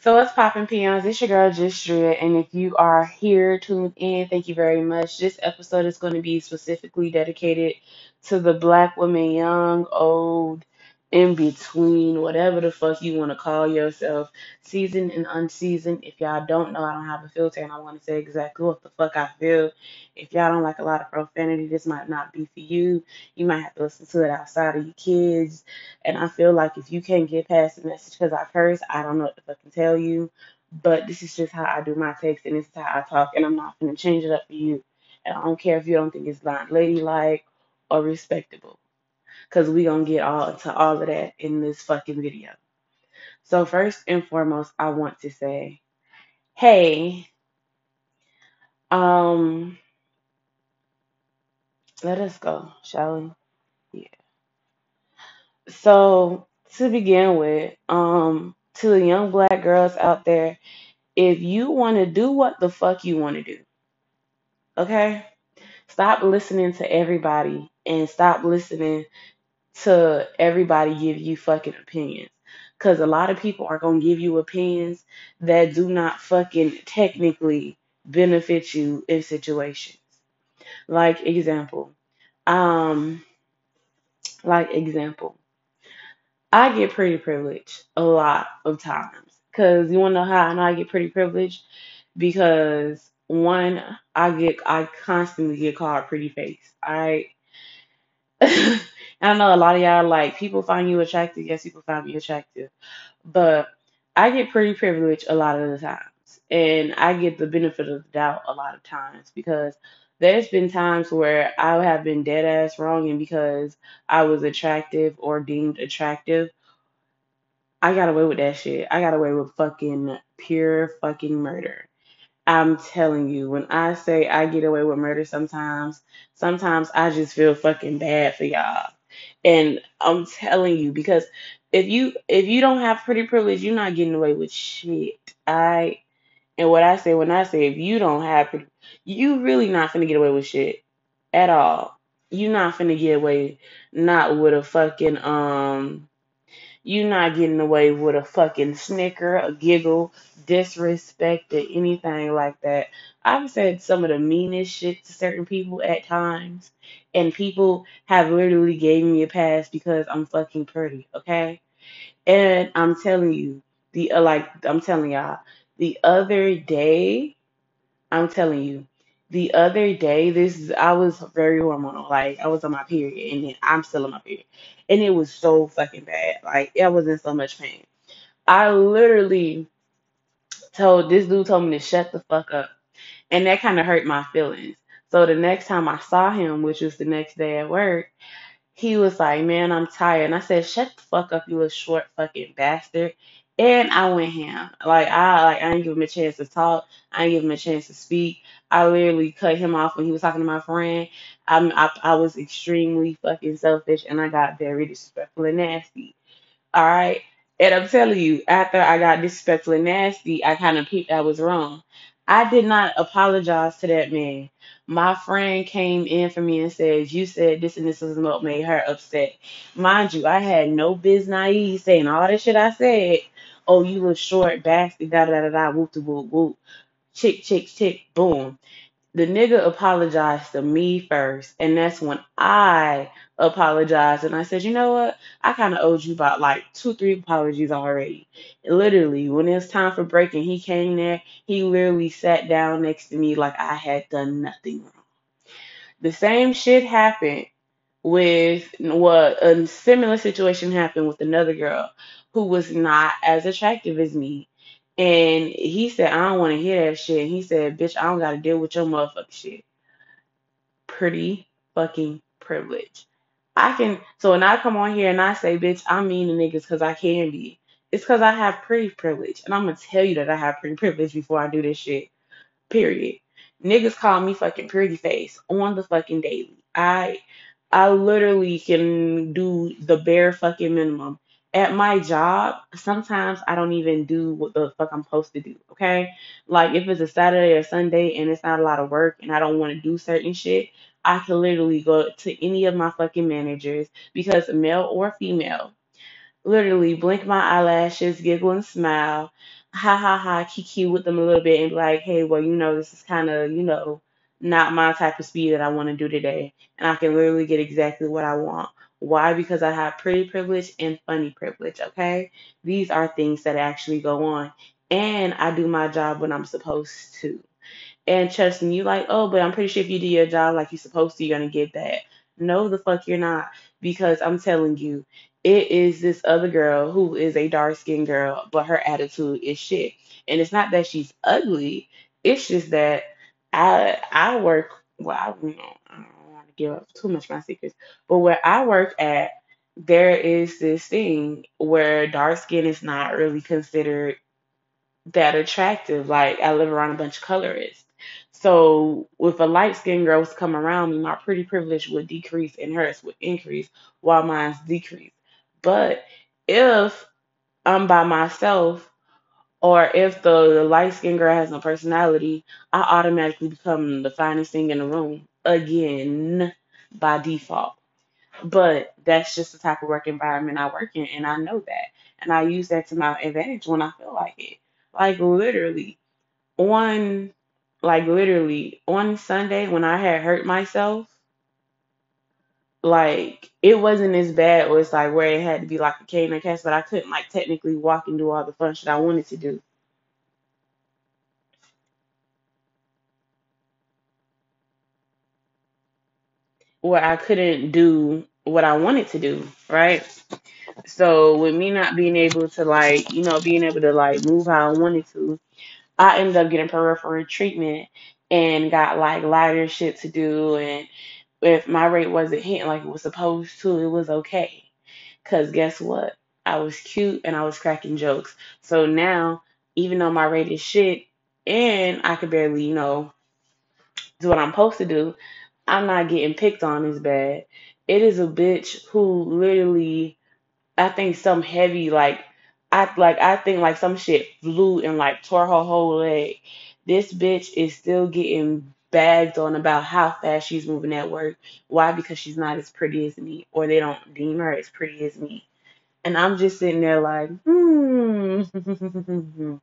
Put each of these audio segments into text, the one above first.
So what's poppin' peons? It's your girl Justria, and if you are here tuned in, thank you very much. This episode is going to be specifically dedicated to the black woman, young, old, in between, whatever the fuck you want to call yourself, seasoned and unseasoned. If y'all don't know, I don't have a filter, and I want to say exactly what the fuck I feel. If y'all don't like a lot of profanity, this might not be for you. You might have to listen to it outside of your kids and I feel like if you can't get past the message because I curse, I don't know what to fucking tell you. But this is just how I do my text and this is how I talk, and I'm not gonna change it up for you. And I don't care if you don't think it's not ladylike or respectable, because we gonna get all to all of that in this fucking video. So first and foremost, I want to say, hey, um, let us go, shall we? Yeah. So to begin with, um, to the young black girls out there if you want to do what the fuck you want to do, okay? Stop listening to everybody and stop listening to everybody give you fucking opinions. Because a lot of people are going to give you opinions that do not fucking technically benefit you in situations. Like example, um, like example, I get pretty privileged a lot of times. Because you want to know how I know I get pretty privileged? because one, I get I constantly get called pretty face. I I know a lot of y'all like people find you attractive. Yes, people find me attractive, but I get pretty privileged a lot of the times, and I get the benefit of the doubt a lot of times because there's been times where I have been dead ass wrong, and because I was attractive or deemed attractive, I got away with that shit. I got away with fucking pure fucking murder. I'm telling you, when I say I get away with murder sometimes, sometimes I just feel fucking bad for y'all. And I'm telling you, because if you if you don't have pretty privilege, you're not getting away with shit. I and what I say when I say if you don't have pretty, you really not finna get away with shit at all. You not finna get away not with a fucking um you not getting away with a fucking snicker, a giggle, disrespect, or anything like that. I've said some of the meanest shit to certain people at times, and people have literally gave me a pass because I'm fucking pretty, okay? And I'm telling you, the uh, like I'm telling y'all, the other day I'm telling you, the other day, this is, I was very hormonal. Like I was on my period, and then I'm still on my period, and it was so fucking bad. Like I was in so much pain. I literally told this dude told me to shut the fuck up, and that kind of hurt my feelings. So the next time I saw him, which was the next day at work, he was like, "Man, I'm tired," and I said, "Shut the fuck up, you little short fucking bastard." And I went ham. Like I like I didn't give him a chance to talk. I didn't give him a chance to speak. I literally cut him off when he was talking to my friend. I'm, I I was extremely fucking selfish, and I got very disrespectful and nasty. All right. And I'm telling you, after I got disrespectful and nasty, I kind of peeped I was wrong. I did not apologize to that man. My friend came in for me and said, You said this and this is what made her upset. Mind you, I had no biz naive saying all the shit I said. Oh, you little short bastard, da da da da, whoop de whoop whoop. Chick, chick, chick, boom the nigga apologized to me first, and that's when I apologized. And I said, you know what? I kind of owed you about like two, three apologies already. Literally, when it was time for breaking, he came there. He literally sat down next to me like I had done nothing wrong. The same shit happened with what a similar situation happened with another girl who was not as attractive as me. And he said, I don't want to hear that shit. And he said, Bitch, I don't got to deal with your motherfucking shit. Pretty fucking privilege. I can, so when I come on here and I say, Bitch, I'm mean to niggas because I can be, it's because I have pretty privilege. And I'm going to tell you that I have pretty privilege before I do this shit. Period. Niggas call me fucking pretty face on the fucking daily. I I literally can do the bare fucking minimum. At my job, sometimes I don't even do what the fuck I'm supposed to do, okay? Like if it's a Saturday or Sunday and it's not a lot of work and I don't want to do certain shit, I can literally go to any of my fucking managers because male or female, literally blink my eyelashes, giggle and smile. ha ha ha kiki with them a little bit and be like, hey, well, you know, this is kind of, you know, not my type of speed that I want to do today. And I can literally get exactly what I want. Why? Because I have pretty privilege and funny privilege, okay? These are things that actually go on. And I do my job when I'm supposed to. And trust you like, oh, but I'm pretty sure if you do your job like you're supposed to, you're gonna get that. No, the fuck you're not. Because I'm telling you, it is this other girl who is a dark skinned girl, but her attitude is shit. And it's not that she's ugly, it's just that I I work well, I you know, I don't want to give up too much my secrets, but where I work at, there is this thing where dark skin is not really considered that attractive. Like I live around a bunch of colorists. So if a light skinned girl was to come around me, my pretty privilege would decrease and hers would increase while mine's decrease. But if I'm by myself or if the, the light skinned girl has no personality, I automatically become the finest thing in the room again by default. But that's just the type of work environment I work in, and I know that. And I use that to my advantage when I feel like it. Like literally, on like literally on Sunday when I had hurt myself, like it wasn't as bad or like where it had to be like a cane or cast, but I couldn't like technically walk and do all the fun shit I wanted to do. Where I couldn't do what I wanted to do, right? So with me not being able to like, you know, being able to like move how I wanted to, I ended up getting peripheral treatment and got like lighter shit to do and if my rate wasn't hitting like it was supposed to, it was okay. Cause guess what? I was cute and I was cracking jokes. So now, even though my rate is shit and I could barely, you know, do what I'm supposed to do, I'm not getting picked on as bad. It is a bitch who literally I think some heavy like I like I think like some shit flew and like tore her whole leg. This bitch is still getting bagged on about how fast she's moving at work. Why? Because she's not as pretty as me, or they don't deem her as pretty as me. And I'm just sitting there like, hmm.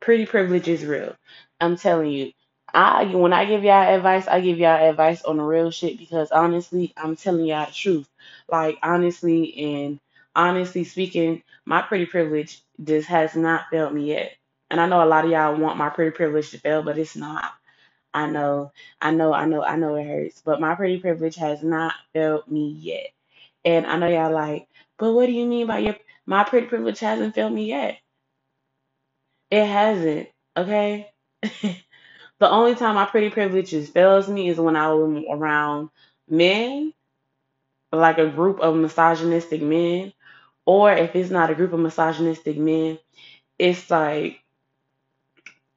Pretty privilege is real. I'm telling you. I when I give y'all advice, I give y'all advice on the real shit because honestly, I'm telling y'all the truth. Like honestly and honestly speaking, my pretty privilege just has not failed me yet. And I know a lot of y'all want my pretty privilege to fail, but it's not. I know, I know, I know, I know it hurts, but my pretty privilege has not failed me yet. And I know y'all like, but what do you mean by your my pretty privilege hasn't failed me yet? It hasn't, okay? The only time my pretty privileges fails me is when I'm around men, like a group of misogynistic men, or if it's not a group of misogynistic men, it's like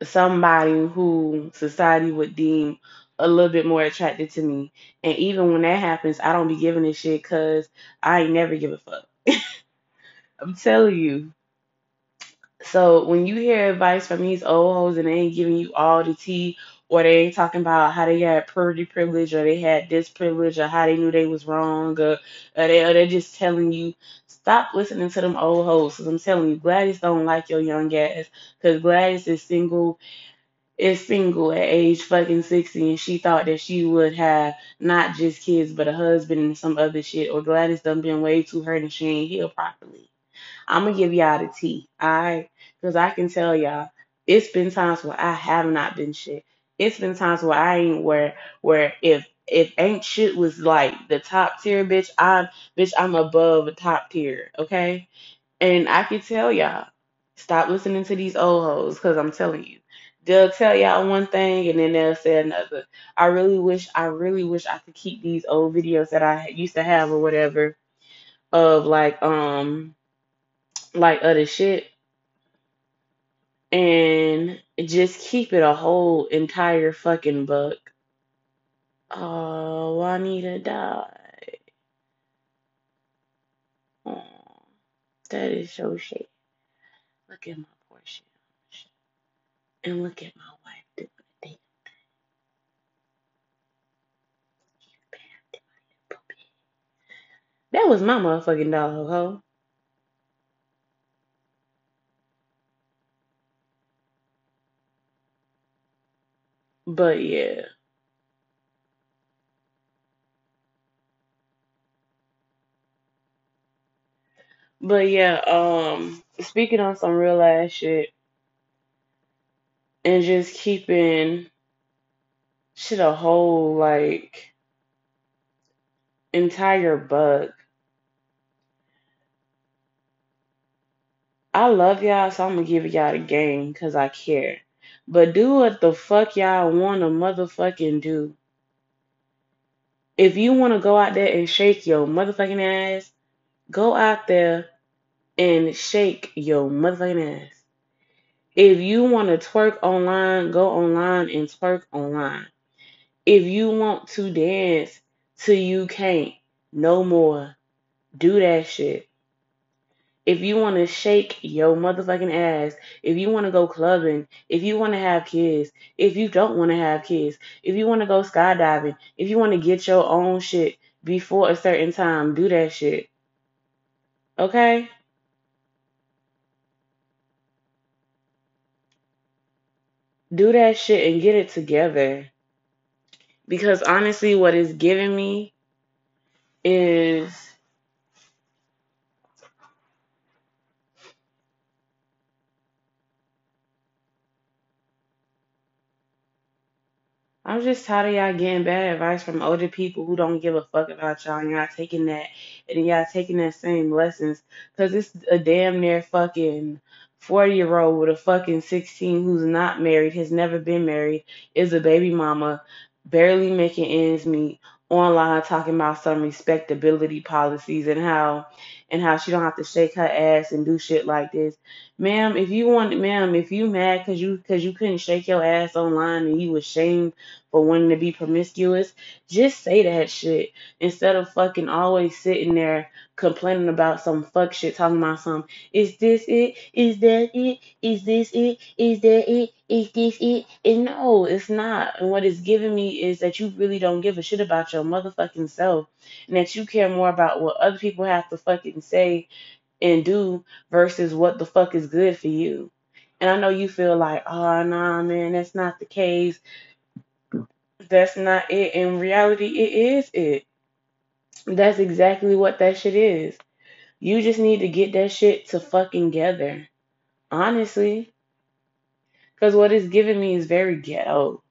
somebody who society would deem a little bit more attracted to me. And even when that happens, I don't be giving a shit because I ain't never give a fuck. I'm telling you. So when you hear advice from these old hoes and they ain't giving you all the tea, or they ain't talking about how they had pretty privilege, or they had this privilege, or how they knew they was wrong, or, or they or they're just telling you, stop listening to them old hoes. Cause I'm telling you, Gladys don't like your young ass. Cause Gladys is single, is single at age fucking sixty, and she thought that she would have not just kids but a husband and some other shit. Or Gladys done been way too hurt and she ain't healed properly. I'm gonna give y'all the tea, alright? Because I can tell y'all, it's been times where I have not been shit. It's been times where I ain't where where if if ain't shit was like the top tier, bitch, I'm bitch, I'm above the top tier, okay? And I can tell y'all, stop listening to these old hoes, because I'm telling you. They'll tell y'all one thing and then they'll say another. I really wish, I really wish I could keep these old videos that I used to have or whatever of like um like other shit and just keep it a whole entire fucking book. Oh, Juanita died. Oh, that is so shit. Look at my poor shit. And look at my wife doing the thing. That was my motherfucking dog, ho. But yeah. But yeah, um speaking on some real ass shit and just keeping shit a whole like entire bug. I love y'all, so I'm gonna give y'all the game because I care. But do what the fuck y'all wanna motherfucking do. If you wanna go out there and shake your motherfucking ass, go out there and shake your motherfucking ass. If you wanna twerk online, go online and twerk online. If you want to dance till you can't no more, do that shit. If you want to shake your motherfucking ass, if you want to go clubbing, if you want to have kids, if you don't want to have kids, if you want to go skydiving, if you want to get your own shit before a certain time, do that shit. Okay? Do that shit and get it together. Because honestly, what it's giving me is I'm just tired of y'all getting bad advice from older people who don't give a fuck about y'all and y'all taking that and y'all taking that same lessons. Cause it's a damn near fucking 40 year old with a fucking 16 who's not married, has never been married, is a baby mama, barely making ends meet, online talking about some respectability policies and how and how she don't have to shake her ass and do shit like this. Ma'am, if you want ma'am, if you mad cause you cause you couldn't shake your ass online and you was ashamed for wanting to be promiscuous, just say that shit instead of fucking always sitting there complaining about some fuck shit, talking about some is this it? Is that it? Is this it? Is that it? Is this it? And no, it's not. And what it's giving me is that you really don't give a shit about your motherfucking self and that you care more about what other people have to fucking say and do versus what the fuck is good for you. And I know you feel like, oh, nah, man, that's not the case. That's not it. In reality, it is it. That's exactly what that shit is. You just need to get that shit to fucking together. Honestly. Because what it's giving me is very ghetto.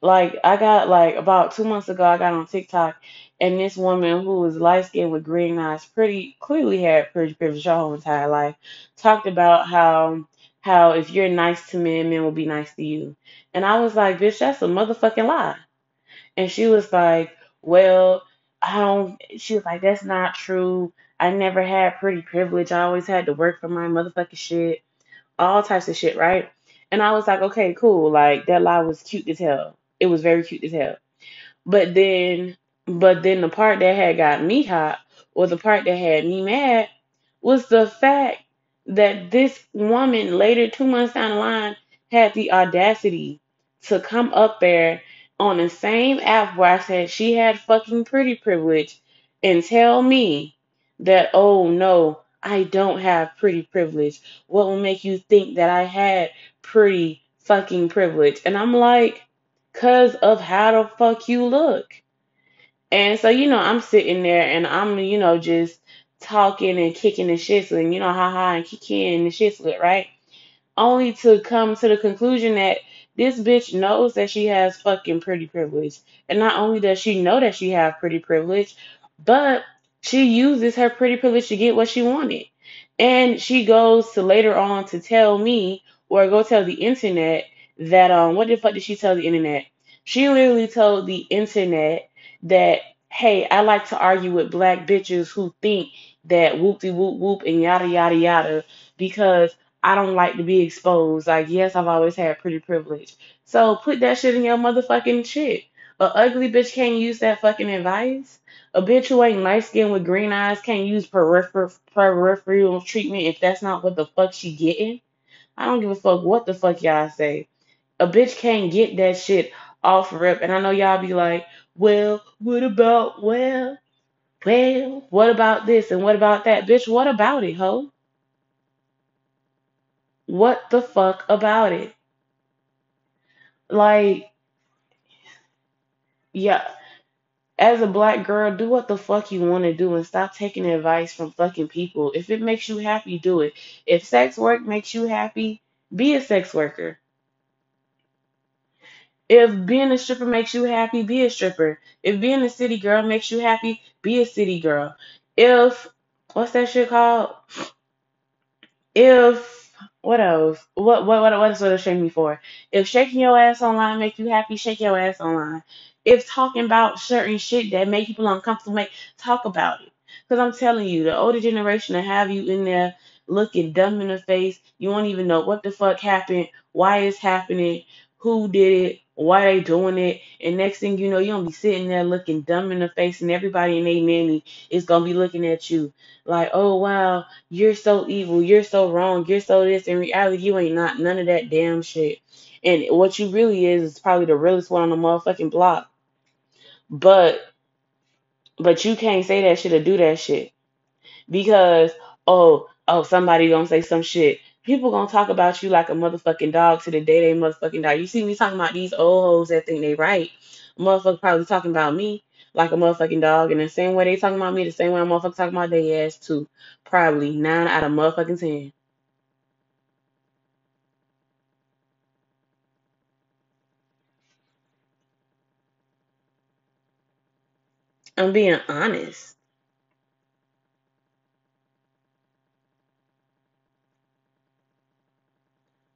Like, I got, like, about two months ago, I got on TikTok, and this woman who was light skinned with green eyes, pretty clearly had pretty privilege her whole entire life, talked about how how if you're nice to men, men will be nice to you. And I was like, bitch, that's a motherfucking lie. And she was like, Well, I don't, she was like, That's not true. I never had pretty privilege. I always had to work for my motherfucking shit. All types of shit, right? And I was like, Okay, cool. Like, that lie was cute as hell. It was very cute as hell. But then, but then the part that had got me hot, or the part that had me mad, was the fact that this woman later, two months down the line, had the audacity to come up there on the same app where I said she had fucking pretty privilege and tell me that, oh no, I don't have pretty privilege. What will make you think that I had pretty fucking privilege? And I'm like, because of how the fuck you look. And so, you know, I'm sitting there and I'm, you know, just talking and kicking and you know, ha ha and kicking the shits with, right? only to come to the conclusion that this bitch knows that she has fucking pretty privilege. And not only does she know that she has pretty privilege, but she uses her pretty privilege to get what she wanted. And she goes to later on to tell me or go tell the internet that um what the fuck did she tell the internet? She literally told the internet that hey, I like to argue with black bitches who think that whoop de whoop whoop and yada yada yada because I don't like to be exposed. Like, yes, I've always had pretty privilege. So put that shit in your motherfucking shit. A ugly bitch can't use that fucking advice. A bitch who ain't light skinned with green eyes can't use peripheral peripheral treatment if that's not what the fuck she getting. I don't give a fuck what the fuck y'all say. A bitch can't get that shit off rip. And I know y'all be like, well, what about, well, well, what about this and what about that? Bitch, what about it, ho? What the fuck about it? Like, Yeah, as a black girl, do what the fuck you want to do and stop taking advice from fucking people. If it makes you happy, do it. If sex work makes you happy, be a sex worker. If being a stripper makes you happy, be a stripper. If being a city girl makes you happy, be a city girl. If what's that shit called? If what else? What what what what is what shame me for? If shaking your ass online make you happy, shake your ass online. If talking about certain shit that make people uncomfortable, make talk about it. Cause I'm telling you, the older generation to have you in there looking dumb in the face, you won't even know what the fuck happened, why it's happening, who did it, why they doing it, and next thing you know, you're gonna be sitting there looking dumb in the face, and everybody in their nanny is gonna be looking at you like, oh wow, you're so evil, you're so wrong, you're so this. In reality, you ain't not none of that damn shit. And what you really is is probably the realest one on the motherfucking block. But but you can't say that shit or do that shit because oh oh somebody gonna say some shit. People gonna talk about you like a motherfucking dog to the day they motherfucking die. You see me talking about these old hoes that think they right. Motherfucker probably talking about me like a motherfucking dog, and the same way they talking about me, the same way a motherfucker talking about their ass too. Probably nine out of motherfucking ten. I'm being honest.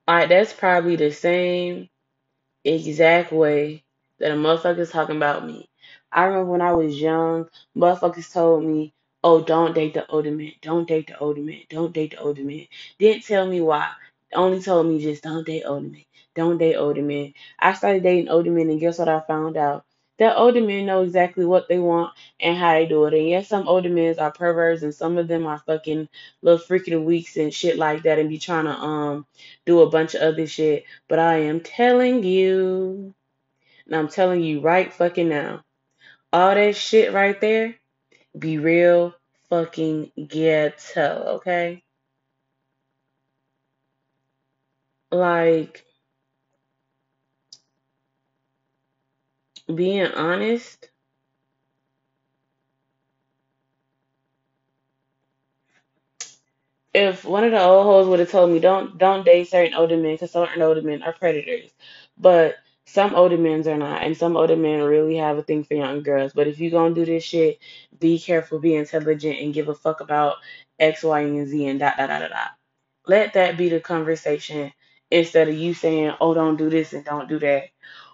Like that's probably the same exact way that a motherfucker's talking about me. I remember when I was young, motherfuckers told me, "Oh, don't date the older man. Don't date the older man. Don't date the older man." Didn't tell me why. Only told me just don't date older men. Don't date older men. I started dating older men, and guess what I found out? That older men know exactly what they want and how they do it. And yes, some older men are perverts, and some of them are fucking little freaking weeks and shit like that, and be trying to um do a bunch of other shit. But I am telling you, and I'm telling you right fucking now, all that shit right there, be real fucking ghetto, okay? Like, being honest, if one of the old hoes would have told me don't don't date certain older men because certain older men are predators, but some older men are not, and some older men really have a thing for young girls. But if you gonna do this shit, be careful, be intelligent, and give a fuck about X, Y, and Z, and dot dot dot dot. dot. Let that be the conversation instead of you saying, "Oh, don't do this and don't do that,"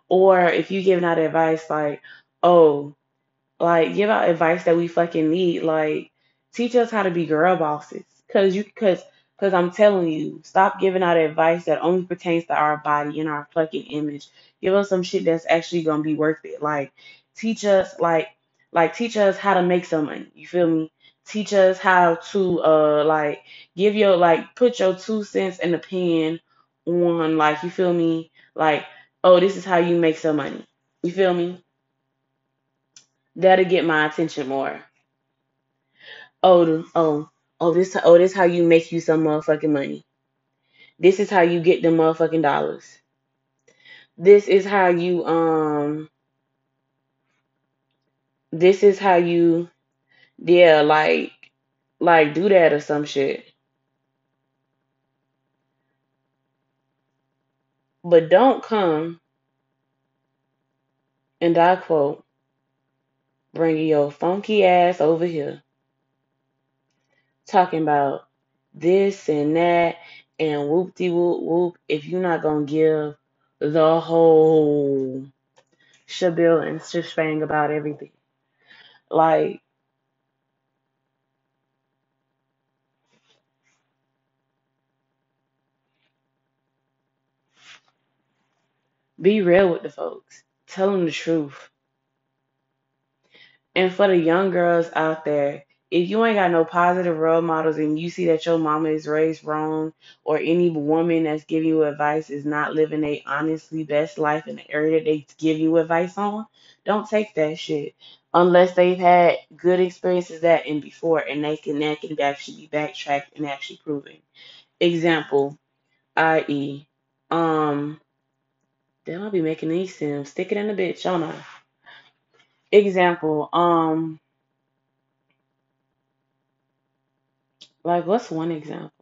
or if you giving out advice like, "Oh." Like, give out advice that we fucking need. Like, teach us how to be girl bosses. Cause you, cause, cause I'm telling you, stop giving out advice that only pertains to our body and our fucking image. Give us some shit that's actually gonna be worth it. Like, teach us, like, like teach us how to make some money. You feel me? Teach us how to, uh, like, give your, like, put your two cents in the pen on, like, you feel me? Like, oh, this is how you make some money. You feel me? That'll get my attention more. Oh, oh, oh, this, oh, this how you make you some motherfucking money. This is how you get the motherfucking dollars. This is how you, um, this is how you, yeah, like, like do that or some shit. But don't come and I quote, bringing your funky ass over here talking about this and that and whoop de whoop whoop if you're not gonna give the whole shabill and shebang about everything. Like, be real with the folks. Tell them the truth. And for the young girls out there, if you ain't got no positive role models and you see that your mama is raised wrong or any woman that's giving you advice is not living a honestly best life in the area that they give you advice on, don't take that shit. Unless they've had good experiences that and before and they can that can actually be backtracked and actually proven. Example, i.e. um Damn, I'll be making these sims. Stick it in the bitch, don't I? example, um, like what's one example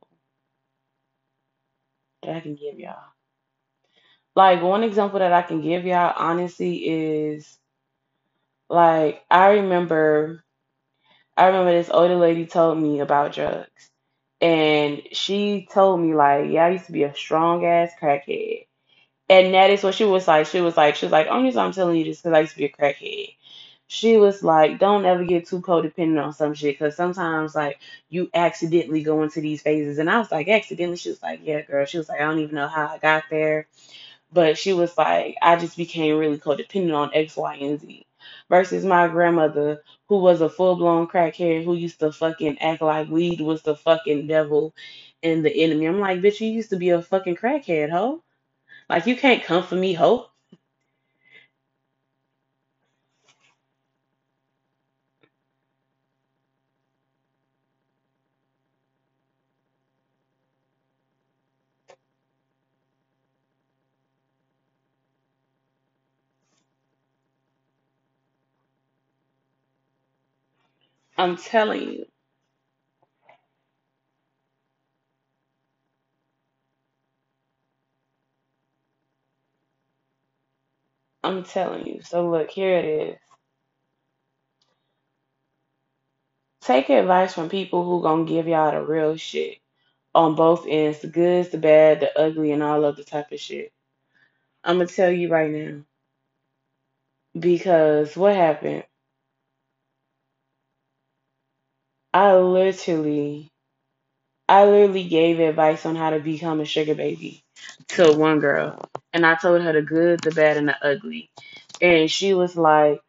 that I can give y'all? Like one example that I can give y'all honestly is like I remember I remember this older lady told me about drugs. And she told me like, yeah, I used to be a strong ass crackhead. And that is what she was like. She was like, she was like, oh, only reason I'm telling you this because I used to be a crackhead. She was like, don't ever get too codependent on some shit because sometimes like you accidentally go into these phases. And I was like, accidentally. She was like, yeah, girl. She was like, I don't even know how I got there. But she was like, I just became really codependent on X, Y, and Z. Versus my grandmother, who was a full blown crackhead who used to fucking act like weed was the fucking devil and the enemy. I'm like, bitch, you used to be a fucking crackhead, ho. Like, you can't come for me, ho. I'm telling you. I'm telling you. So, look, here it is. Take advice from people who gonna give y'all the real shit on both ends the goods, the bad, the ugly, and all of the type of shit. I'm gonna tell you right now. Because what happened? I literally, I literally gave advice on how to become a sugar baby to one girl. And I told her the good, the bad, and the ugly. And she was like,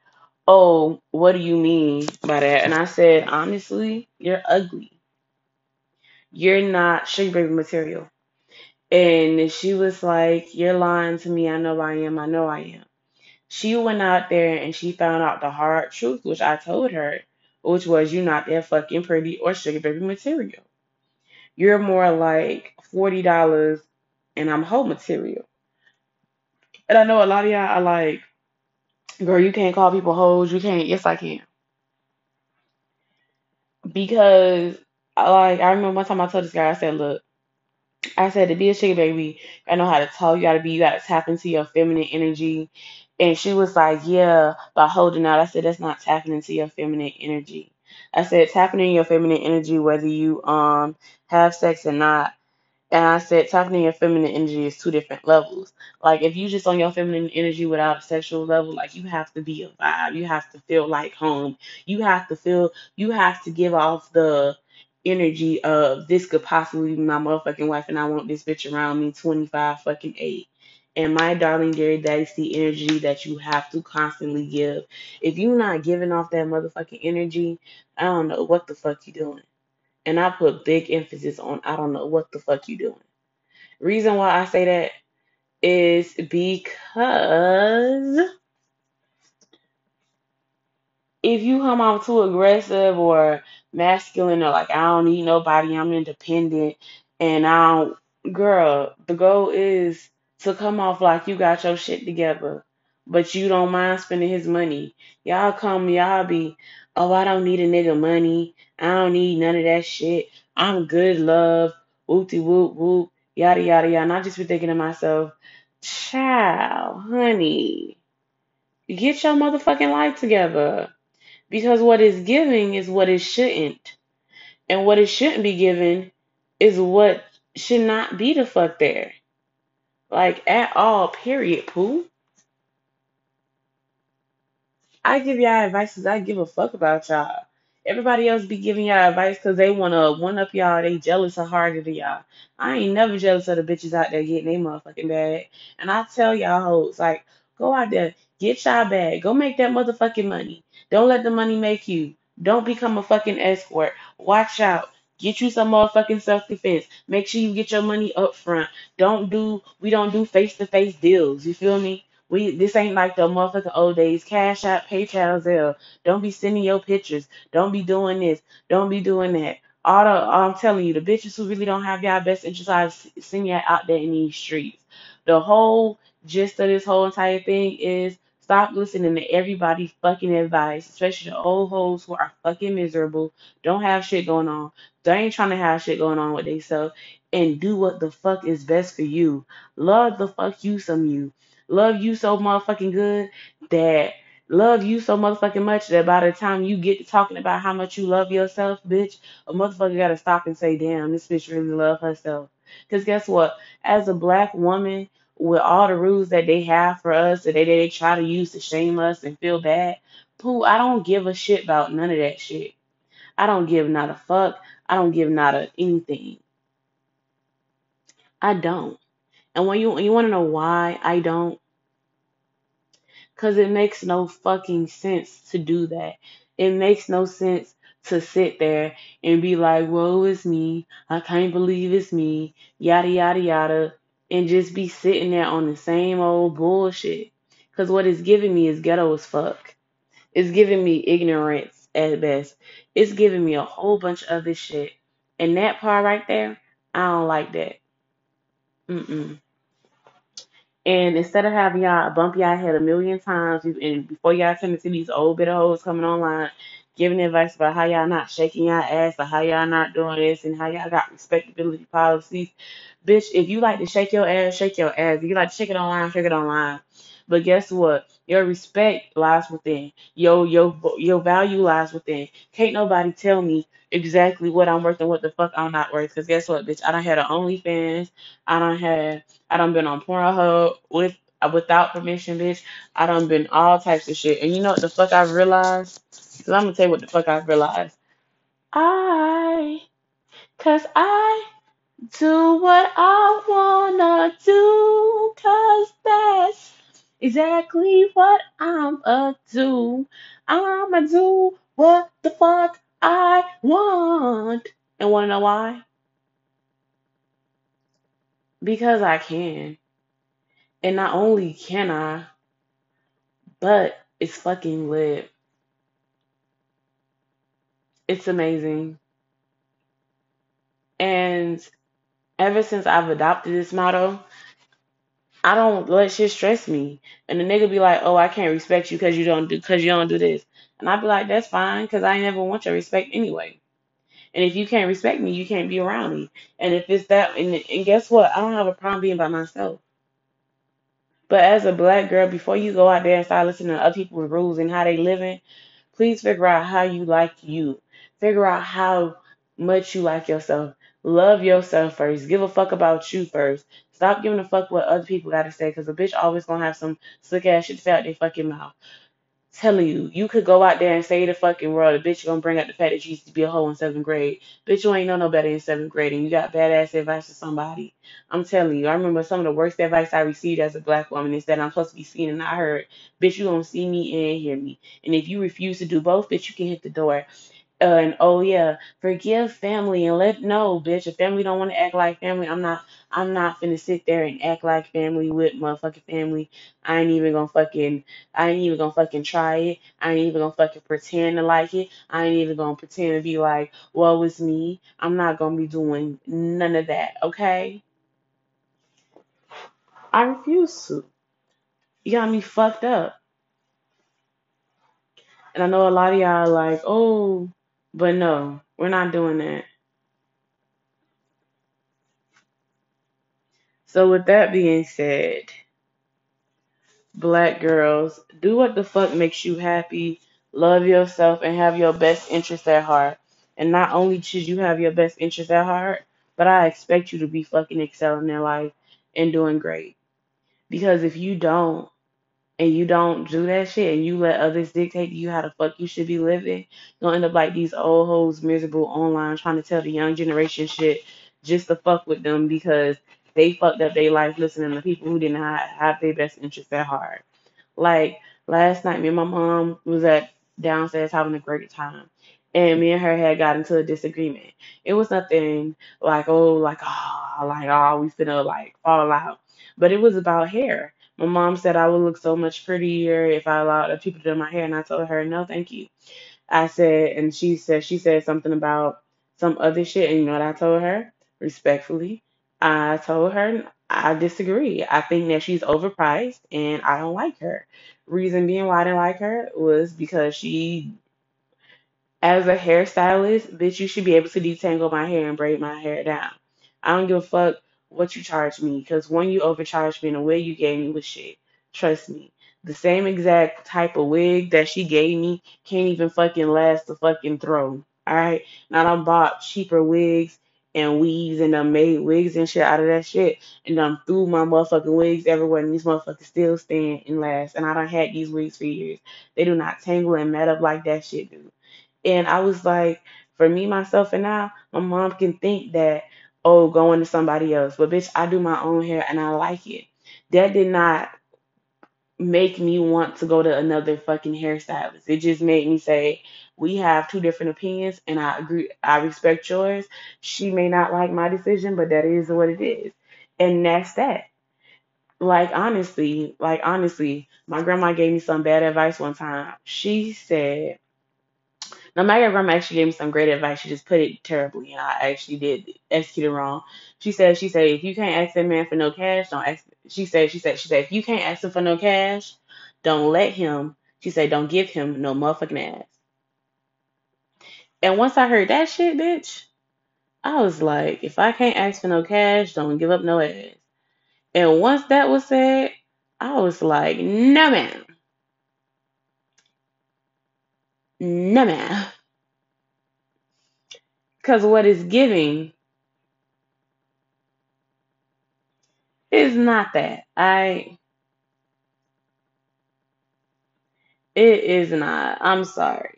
Oh, what do you mean by that? And I said, Honestly, you're ugly. You're not sugar baby material. And she was like, You're lying to me. I know I am. I know I am. She went out there and she found out the hard truth, which I told her, which was, You're not that fucking pretty or sugar baby material. You're more like forty dollars, and I'm whole material. And I know a lot of y'all are like, girl, you can't call people hoes. You can't. Yes, I can. Because like I remember one time I told this guy, I said, look, I said to be a sugar baby, I know how to talk. You gotta be. You gotta tap into your feminine energy. And she was like, yeah, by holding out. I said that's not tapping into your feminine energy. I said tapping in your feminine energy, whether you um have sex or not And I said in your feminine energy is two different levels. Like if you just on your feminine energy without a sexual level, like you have to be a vibe. You have to feel like home. You have to feel you have to give off the energy of this could possibly be my motherfucking wife and I want this bitch around me 25 fucking eight. And my darling dear, that's the energy that you have to constantly give. If you're not giving off that motherfucking energy, I don't know what the fuck you doing. And I put big emphasis on I don't know what the fuck you doing. Reason why I say that is because if you come out too aggressive or masculine or like I don't need nobody, I'm independent and I don't girl, the goal is to come off like you got your shit together, but you don't mind spending his money. Y'all come, y'all be, oh I don't need a nigga money. I don't need none of that shit. I'm good love, whoopty whoop whoop, yada yada yada. And I just be thinking to myself, child, honey, get your motherfucking life together. Because what is giving is what it shouldn't. And what it shouldn't be given is what should not be the fuck there. Like at all, period, poo. I give y'all advice because I give a fuck about y'all. Everybody else be giving y'all advice because they want to one up y'all. They jealous or harder than y'all. I ain't never jealous of the bitches out there getting their motherfucking bag. And I tell y'all hoes, like, go out there, get y'all bag. Go make that motherfucking money. Don't let the money make you. Don't become a fucking escort. Watch out. Get you some motherfucking self defense. Make sure you get your money up front. Don't do we don't do face to face deals. You feel me? We this ain't like the motherfucking old days. Cash out, PayPal, Zelle. Don't be sending your pictures. Don't be doing this. Don't be doing that. All the I'm telling you, the bitches who really don't have y'all best interest out send y'all out there in these streets. The whole gist of this whole entire thing is Stop listening to everybody's fucking advice, especially the old hoes who are fucking miserable, don't have shit going on. They ain't trying to have shit going on with themselves and do what the fuck is best for you. Love the fuck you some you. Love you so motherfucking good that love you so motherfucking much that by the time you get to talking about how much you love yourself, bitch, a motherfucker gotta stop and say, damn, this bitch really love herself. Cause guess what? As a black woman, with all the rules that they have for us that they, they try to use to shame us and feel bad, pooh, I don't give a shit about none of that shit. I don't give not a fuck. I don't give not a anything. I don't. And when you you want to know why I don't, because it makes no fucking sense to do that. It makes no sense to sit there and be like, "Woe is me! I can't believe it's me!" Yada yada yada, and just be sitting there on the same old bullshit. Because what it's giving me is ghetto as fuck. It's giving me ignorance at best. It's giving me a whole bunch of this shit, and that part right there, I don't like that. Mm-mm. And instead of having y'all bump y'all head a million times, and before y'all turn to these old bit of hoes coming online, giving advice about how y'all not shaking y'all ass or how y'all not doing this and how y'all got respectability policies, bitch, if you like to shake your ass, shake your ass. If you like to shake it online, shake it online. But guess what? Your respect lies within. Your your your value lies within. Can't nobody tell me exactly what I'm worth and what the fuck I'm not worth. Cause guess what, bitch? I don't have an OnlyFans. I don't have I done been on Pornhub with without permission, bitch. I done been all types of shit. And you know what the fuck I've realized? Cause I'm gonna tell you what the fuck I've realized. I, cause I do what I wanna do, cause that's exactly what I'm a do. I'ma do what the fuck I want. And wanna know why? Because I can. And not only can I, but it's fucking lit. It's amazing. And ever since I've adopted this motto, I don't let shit stress me. And the nigga be like, "Oh, I can't respect you because you don't do because you don't do this," and I be like, "That's fine, because I never want your respect anyway." And if you can't respect me, you can't be around me. And if it's that, and, and guess what? I don't have a problem being by myself. But as a black girl, before you go out there and start listening to other people's rules and how they living, please figure out how you like you. Figure out how much you like yourself. Love yourself first. Give a fuck about you first. Stop giving a fuck what other people gotta say, cause a bitch always gonna have some slick ass shit to say out their fucking mouth. Telling you, you could go out there and say the fucking world, a bitch gonna bring up the fact that you used to be a hoe in seventh grade. Bitch, you ain't know no better in seventh grade, and you got badass advice for somebody. I'm telling you, I remember some of the worst advice I received as a black woman is that I'm supposed to be seen and not heard. Bitch, you gonna see me and hear me. And if you refuse to do both, bitch, you can hit the door. Uh, and oh yeah, forgive family and let no, bitch. If family don't want to act like family, I'm not. I'm not finna sit there and act like family with motherfucking family. I ain't even gonna fucking. I ain't even gonna fucking try it. I ain't even gonna fucking pretend to like it. I ain't even gonna pretend to be like, well, it's me. I'm not gonna be doing none of that. Okay. I refuse to. You got me fucked up. And I know a lot of y'all are like, oh, but no, we're not doing that. So with that being said, black girls, do what the fuck makes you happy, love yourself, and have your best interests at heart. And not only should you have your best interests at heart, but I expect you to be fucking excelling in life and doing great. Because if you don't, and you don't do that shit and you let others dictate to you how the fuck you should be living, you'll end up like these old hoes miserable online trying to tell the young generation shit just to fuck with them because they fucked up their life listening to people who didn't have, have their best interests at heart. Like last night, me and my mom was at downstairs having a great time. And me and her had got into a disagreement. It was nothing like, oh, like, oh, like, oh, we finna like fall out. But it was about hair. My mom said I would look so much prettier if I allowed other people to do my hair, and I told her, no, thank you. I said, and she said, she said something about some other shit, and you know what I told her? Respectfully, I told her, I disagree. I think that she's overpriced and I don't like her. Reason being why I didn't like her was because she as a hairstylist, bitch, you should be able to detangle my hair and braid my hair down. I don't give a fuck what you charged me, because one, you overcharged me and the wig you gave me was shit. Trust me. The same exact type of wig that she gave me can't even fucking last the fucking throw. Alright? Now I bought cheaper wigs and weaves and done made wigs and shit out of that shit and done threw my motherfucking wigs everywhere and these motherfuckers still stand and last. And I done had these wigs for years. They do not tangle and mat up like that shit do. And I was like, for me, myself, and now, my mom can think that, oh, going to somebody else. But bitch, I do my own hair and I like it. That did not make me want to go to another fucking hairstylist. It just made me say, we have two different opinions and I agree I respect yours. She may not like my decision, but that is what it is. And that's that. Like honestly, like honestly, my grandma gave me some bad advice one time. She said now, my grandma actually gave me some great advice. She just put it terribly, and I actually did execute it wrong. She said, she said, if you can't ask that man for no cash, don't ask. She said, she said, she said, if you can't ask him for no cash, don't let him. She said, don't give him no motherfucking ass. And once I heard that shit, bitch, I was like, if I can't ask for no cash, don't give up no ass. And once that was said, I was like, no ma'am, no ma'am, because what is giving is not that. I It is not. I'm sorry.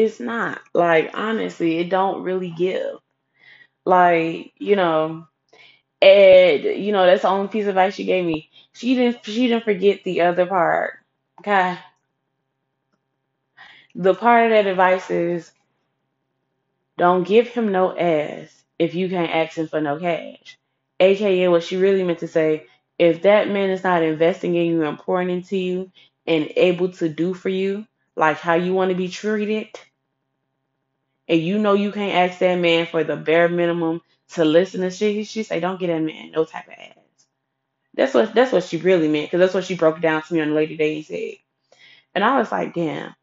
It's not. Like honestly, it don't really give. Like, you know, and you know, that's the only piece of advice she gave me. She didn't she didn't forget the other part. Okay. The part of that advice is don't give him no ass if you can't ask him for no cash. AKA what she really meant to say, if that man is not investing in you and pouring into you and able to do for you like how you want to be treated and you know you can't ask that man for the bare minimum to listen to shit, she say, don't get that man no type of ass. That's what that's what she really meant, because that's what she broke down to me on the Lady Day and said. And I was like, damn,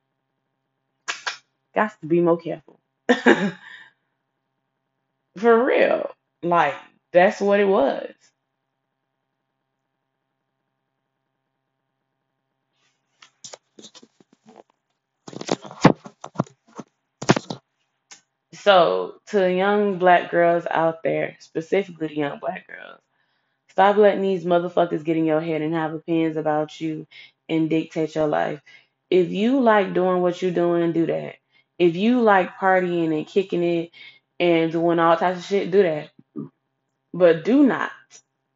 got to be more careful. For real. Like, that's what it was. So to the young black girls out there, specifically the young black girls, Stop letting these motherfuckers get in your head and have opinions about you and dictate your life. If you like doing what you're doing, do that. If you like partying and kicking it and doing all types of shit, do that. But do not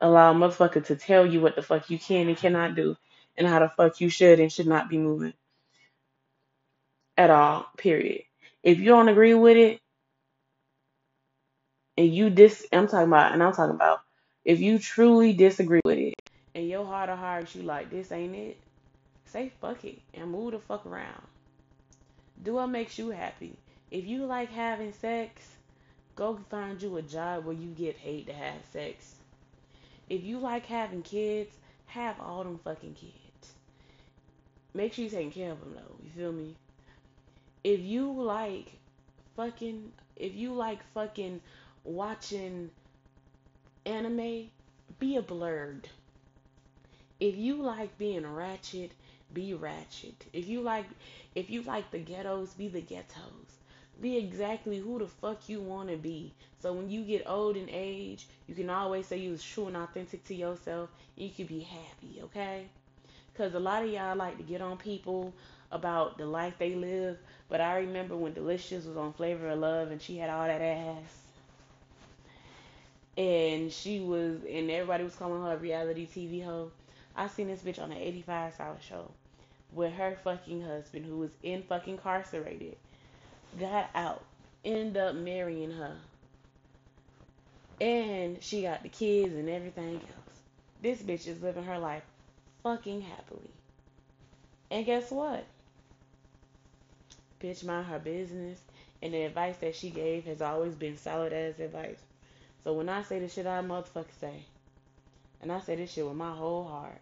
allow a motherfucker to tell you what the fuck you can and cannot do and how the fuck you should and should not be moving at all. Period. If you don't agree with it and you dis I'm talking about and I'm talking about if you truly disagree with it and your heart of hearts you like this ain't it, say fuck it and move the fuck around. Do what makes you happy. If you like having sex, go find you a job where you get paid to have sex. If you like having kids, have all them fucking kids. Make sure you taking care of them though. You feel me? If you like fucking, if you like fucking watching anime, be a blurred. If you like being ratchet, be ratchet. If you like if you like the ghettos, be the ghettos. Be exactly who the fuck you want to be. So when you get old in age, you can always say you was true and authentic to yourself. You can be happy, okay? Because a lot of y'all like to get on people about the life they live. But I remember when Delicious was on Flavor of Love and she had all that ass and she was and everybody was calling her a reality TV hoe. I seen this bitch on an 85 South show where her fucking husband, who was in fucking incarcerated, got out, ended up marrying her, and she got the kids and everything else. This bitch is living her life fucking happily. And guess what? Bitch mind her business. And the advice that she gave has always been solid as advice. So when I say the shit I motherfucker say, and I say this shit with my whole heart,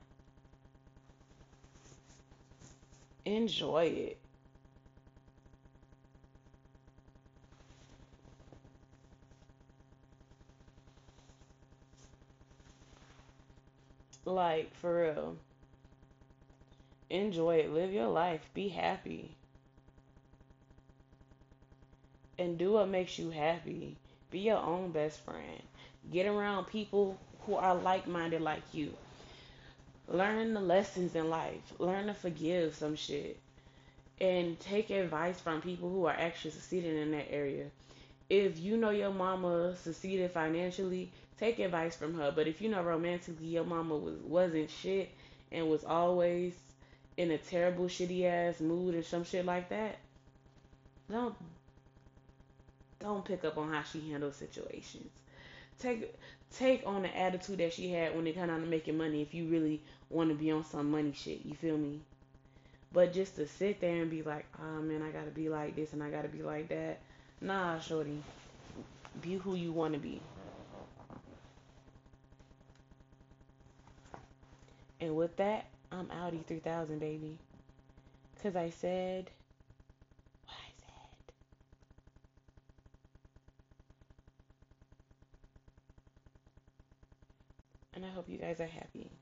enjoy it. Like, for real. Enjoy it. Live your life. Be happy. And do what makes you happy. Be your own best friend. Get around people who are like minded like you. Learn the lessons in life. Learn to forgive some shit. And take advice from people who are actually succeeding in that area. If you know your mama succeeded financially, take advice from her. But if you know romantically your mama was wasn't shit and was always in a terrible shitty ass mood or some shit like that, don't don't pick up on how she handles situations. Take take on the attitude that she had when it came down to making money if you really want to be on some money shit. You feel me? But just to sit there and be like, oh man, I gotta be like this and I gotta be like that. Nah, shorty. Be who you want to be. And with that, I'm Audi 3000, baby. Because I said what I said. And I hope you guys are happy.